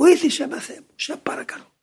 Βοήθησε με Θεέ μου, σε παρακαλώ.